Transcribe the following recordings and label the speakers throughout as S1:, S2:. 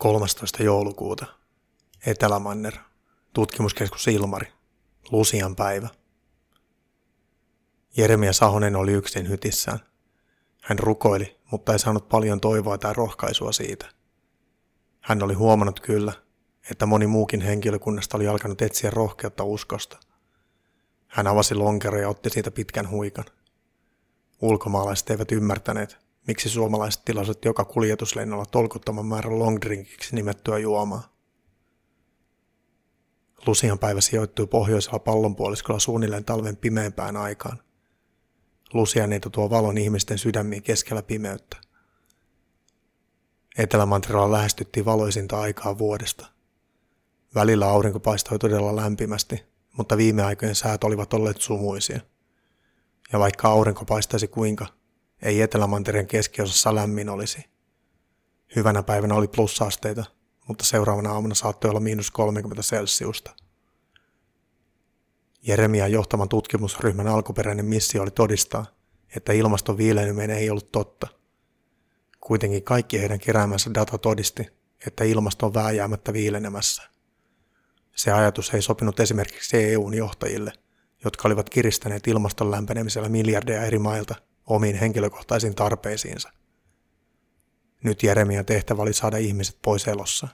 S1: 13. joulukuuta. Etelämanner. Tutkimuskeskus Ilmari. Lusian päivä. Jeremia Sahonen oli yksin hytissään. Hän rukoili, mutta ei saanut paljon toivoa tai rohkaisua siitä. Hän oli huomannut kyllä, että moni muukin henkilökunnasta oli alkanut etsiä rohkeutta uskosta. Hän avasi lonkero ja otti siitä pitkän huikan. Ulkomaalaiset eivät ymmärtäneet, miksi suomalaiset tilasivat joka kuljetuslennolla tolkuttoman määrän longdrinkiksi nimettyä juomaa. Lusian päivä sijoittui pohjoisella pallonpuoliskolla suunnilleen talven pimeämpään aikaan. Lusianeito tuo valon ihmisten sydämiin keskellä pimeyttä. Etelämantereella lähestyttiin valoisinta aikaa vuodesta. Välillä aurinko paistoi todella lämpimästi, mutta viime aikojen säät olivat olleet sumuisia. Ja vaikka aurinko paistaisi kuinka, ei Etelämantereen keskiosassa lämmin olisi. Hyvänä päivänä oli plussaasteita, mutta seuraavana aamuna saattoi olla miinus 30 celsiusta. Jeremia johtaman tutkimusryhmän alkuperäinen missio oli todistaa, että ilmaston viilenyminen ei ollut totta. Kuitenkin kaikki heidän keräämänsä data todisti, että ilmasto on vääjäämättä viilenemässä. Se ajatus ei sopinut esimerkiksi EUn johtajille, jotka olivat kiristäneet ilmaston lämpenemisellä miljardeja eri mailta omiin henkilökohtaisiin tarpeisiinsa. Nyt Jeremian tehtävä oli saada ihmiset pois elossa.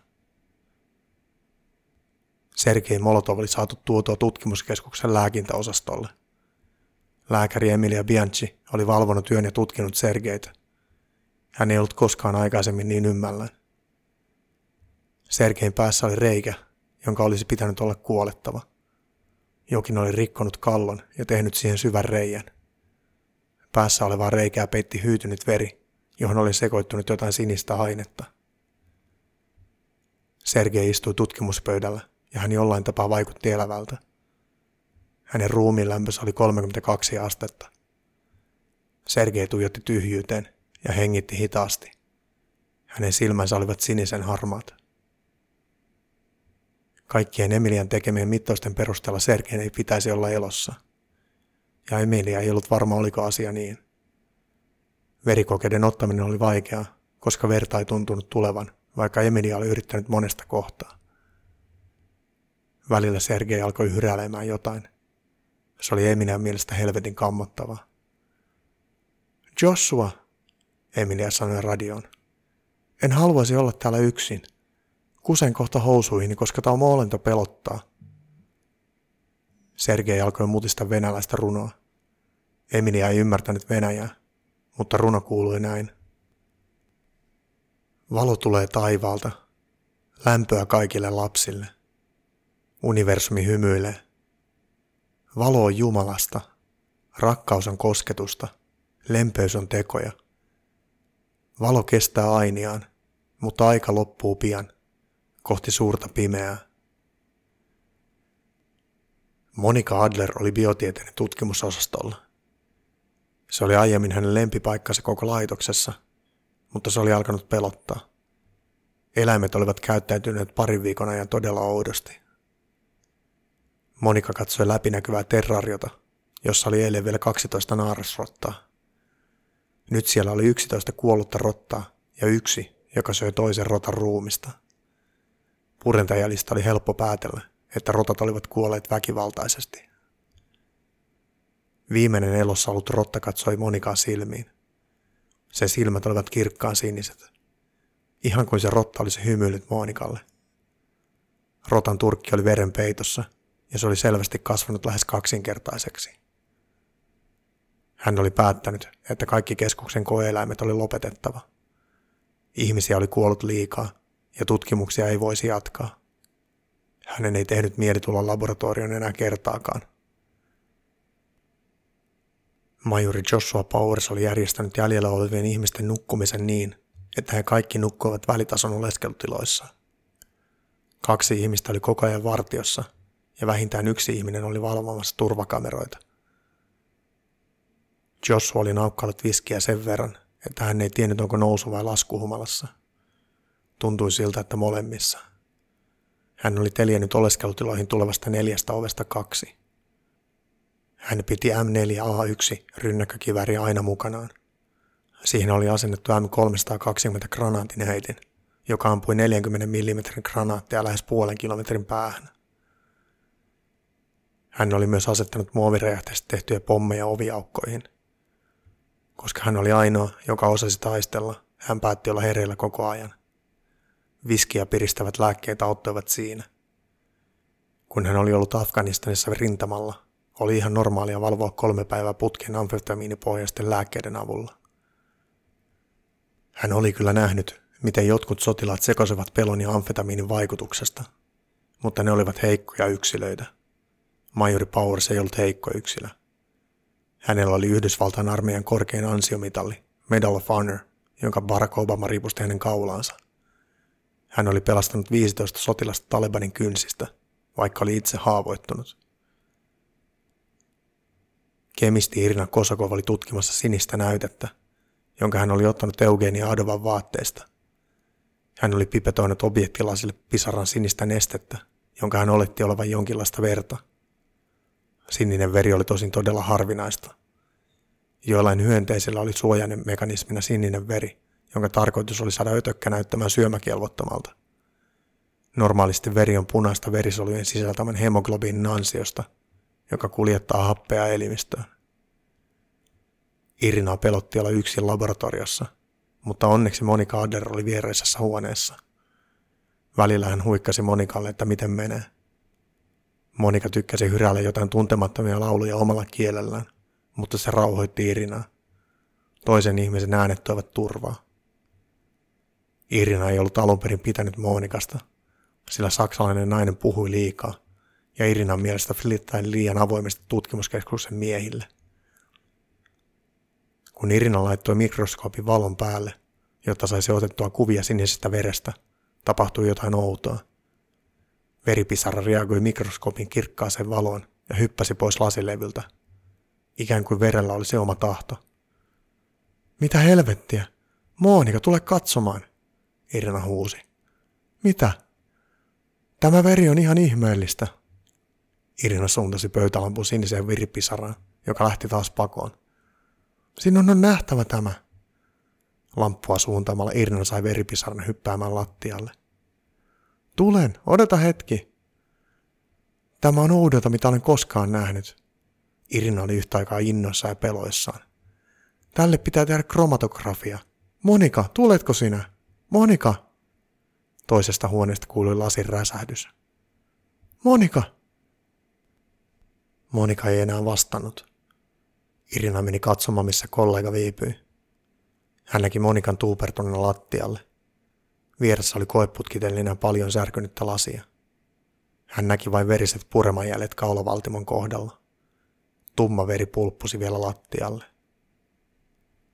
S1: Sergei Molotov oli saatu tuotua tutkimuskeskuksen lääkintäosastolle. Lääkäri Emilia Bianchi oli valvonut työn ja tutkinut Sergeitä. Hän ei ollut koskaan aikaisemmin niin ymmällään. Sergein päässä oli reikä, jonka olisi pitänyt olla kuolettava. Jokin oli rikkonut kallon ja tehnyt siihen syvän reijän. Päässä olevaa reikää peitti hyytynyt veri, johon oli sekoittunut jotain sinistä ainetta. Sergei istui tutkimuspöydällä ja hän jollain tapaa vaikutti elävältä. Hänen ruumiin lämpössä oli 32 astetta. Sergei tuijotti tyhjyyteen ja hengitti hitaasti. Hänen silmänsä olivat sinisen harmaat. Kaikkien Emilian tekemien mittausten perusteella Sergeen ei pitäisi olla elossa. Ja Emilia ei ollut varma, oliko asia niin. Verikokeiden ottaminen oli vaikeaa, koska verta ei tuntunut tulevan, vaikka Emilia oli yrittänyt monesta kohtaa. Välillä Sergei alkoi hyräilemään jotain. Se oli Emilian mielestä helvetin kammottavaa. Joshua, Emilia sanoi radioon. En haluaisi olla täällä yksin. Kusen kohta housuihin, koska tämä olento pelottaa. Sergei alkoi mutista venäläistä runoa. Emilia ei ymmärtänyt venäjää, mutta runo kuului näin. Valo tulee taivaalta, lämpöä kaikille lapsille. Universumi hymyilee. Valo on Jumalasta, rakkaus on kosketusta, lempeys on tekoja. Valo kestää ainiaan, mutta aika loppuu pian, kohti suurta pimeää. Monika Adler oli biotieteiden tutkimusosastolla. Se oli aiemmin hänen lempipaikkansa koko laitoksessa, mutta se oli alkanut pelottaa. Eläimet olivat käyttäytyneet parin viikon ajan todella oudosti. Monika katsoi läpinäkyvää terrariota, jossa oli eilen vielä 12 naarasrottaa. Nyt siellä oli 11 kuollutta rottaa ja yksi, joka söi toisen rotan ruumista. Purentajalista oli helppo päätellä, että rotat olivat kuolleet väkivaltaisesti. Viimeinen elossa ollut rotta katsoi Monikaa silmiin. Se silmät olivat kirkkaan siniset. Ihan kuin se rotta olisi hymyillyt Monikalle. Rotan turkki oli veren peitossa – ja se oli selvästi kasvanut lähes kaksinkertaiseksi. Hän oli päättänyt, että kaikki keskuksen koeeläimet oli lopetettava. Ihmisiä oli kuollut liikaa ja tutkimuksia ei voisi jatkaa. Hänen ei tehnyt mieli tulla laboratorioon enää kertaakaan. Majuri Joshua Powers oli järjestänyt jäljellä olevien ihmisten nukkumisen niin, että he kaikki nukkuivat välitason oleskelutiloissa. Kaksi ihmistä oli koko ajan vartiossa – ja vähintään yksi ihminen oli valvomassa turvakameroita. Joshua oli naukkaillut viskiä sen verran, että hän ei tiennyt onko nousu vai lasku humalassa. Tuntui siltä, että molemmissa. Hän oli teljennyt oleskelutiloihin tulevasta neljästä ovesta kaksi. Hän piti M4A1 rynnäkkökiväri aina mukanaan. Siihen oli asennettu M320 granaatinheitin, joka ampui 40 mm granaattia lähes puolen kilometrin päähän. Hän oli myös asettanut muoviräjähteistä tehtyjä pommeja oviaukkoihin. Koska hän oli ainoa, joka osasi taistella, hän päätti olla hereillä koko ajan. Viskiä piristävät lääkkeet auttoivat siinä. Kun hän oli ollut Afganistanissa rintamalla, oli ihan normaalia valvoa kolme päivää putken amfetamiinipohjaisten lääkkeiden avulla. Hän oli kyllä nähnyt, miten jotkut sotilaat sekosivat pelon ja amfetamiinin vaikutuksesta, mutta ne olivat heikkoja yksilöitä. Majori Powers ei ollut heikko yksilö. Hänellä oli Yhdysvaltain armeijan korkein ansiomitalli, Medal of Honor, jonka Barack Obama ripusti hänen kaulaansa. Hän oli pelastanut 15 sotilasta Talibanin kynsistä, vaikka oli itse haavoittunut. Kemisti Irina Kosakov oli tutkimassa sinistä näytettä, jonka hän oli ottanut Eugenia Adovan vaatteesta. Hän oli pipetoinut objektilasille pisaran sinistä nestettä, jonka hän oletti olevan jonkinlaista verta. Sininen veri oli tosin todella harvinaista. Joillain hyönteisillä oli suojainen mekanismina sininen veri, jonka tarkoitus oli saada ötökkä näyttämään syömäkelvottomalta. Normaalisti veri on punaista verisolujen sisältämän hemoglobiinin ansiosta, joka kuljettaa happea elimistöön. Irina pelotti olla yksin laboratoriossa, mutta onneksi Monika Adder oli viereisessä huoneessa. Välillä hän huikkasi Monikalle, että miten menee. Monika tykkäsi hyräillä jotain tuntemattomia lauluja omalla kielellään, mutta se rauhoitti Irinaa. Toisen ihmisen äänet toivat turvaa. Irina ei ollut alun perin pitänyt Monikasta, sillä saksalainen nainen puhui liikaa, ja Irinan mielestä flirttaili liian avoimesti tutkimuskeskuksen miehille. Kun Irina laittoi mikroskoopin valon päälle, jotta saisi otettua kuvia sinisestä verestä, tapahtui jotain outoa. Veripisara reagoi mikroskoopin kirkkaaseen valoon ja hyppäsi pois lasilevyltä. Ikään kuin verellä oli se oma tahto. Mitä helvettiä? Monika, tule katsomaan, Irina huusi. Mitä? Tämä veri on ihan ihmeellistä. Irina suuntasi pöytälampun siniseen viripisaraan, joka lähti taas pakoon. Sinun on nähtävä tämä. Lamppua suuntaamalla Irina sai veripisaran hyppäämään lattialle. Tulen, odota hetki. Tämä on oudelta, mitä olen koskaan nähnyt. Irina oli yhtä aikaa innoissa ja peloissaan. Tälle pitää tehdä kromatografia. Monika, tuletko sinä? Monika! Toisesta huoneesta kuului lasin räsähdys. Monika! Monika ei enää vastannut. Irina meni katsomaan, missä kollega viipyi. Hän näki Monikan tuupertuneen lattialle. Vieressä oli koeputkitellinä paljon särkynyttä lasia. Hän näki vain veriset puremanjäljet kaulavaltimon kohdalla. Tumma veri pulppusi vielä lattialle.